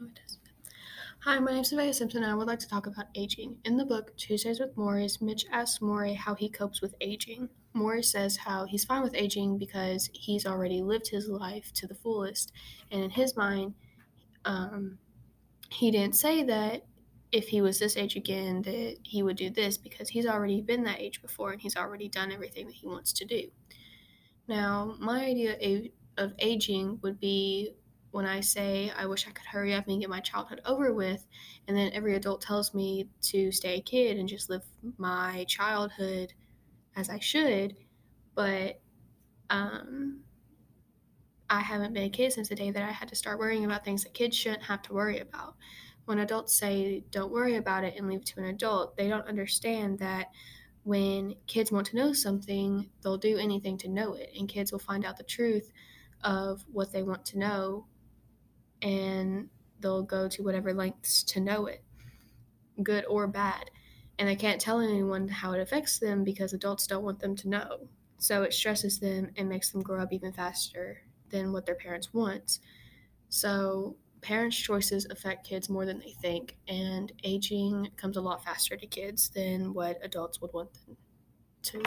Oh. Hi, my name is Nevaeh Simpson, and I would like to talk about aging. In the book Tuesdays with Morrie, Mitch asks Morrie how he copes with aging. Morrie says how he's fine with aging because he's already lived his life to the fullest, and in his mind, um, he didn't say that if he was this age again that he would do this because he's already been that age before and he's already done everything that he wants to do. Now, my idea of aging would be when I say I wish I could hurry up and get my childhood over with, and then every adult tells me to stay a kid and just live my childhood as I should, but um, I haven't been a kid since the day that I had to start worrying about things that kids shouldn't have to worry about. When adults say, don't worry about it and leave it to an adult, they don't understand that when kids want to know something, they'll do anything to know it, and kids will find out the truth of what they want to know and they'll go to whatever lengths to know it, good or bad. And they can't tell anyone how it affects them because adults don't want them to know. So it stresses them and makes them grow up even faster than what their parents want. So parents' choices affect kids more than they think, and aging comes a lot faster to kids than what adults would want them to.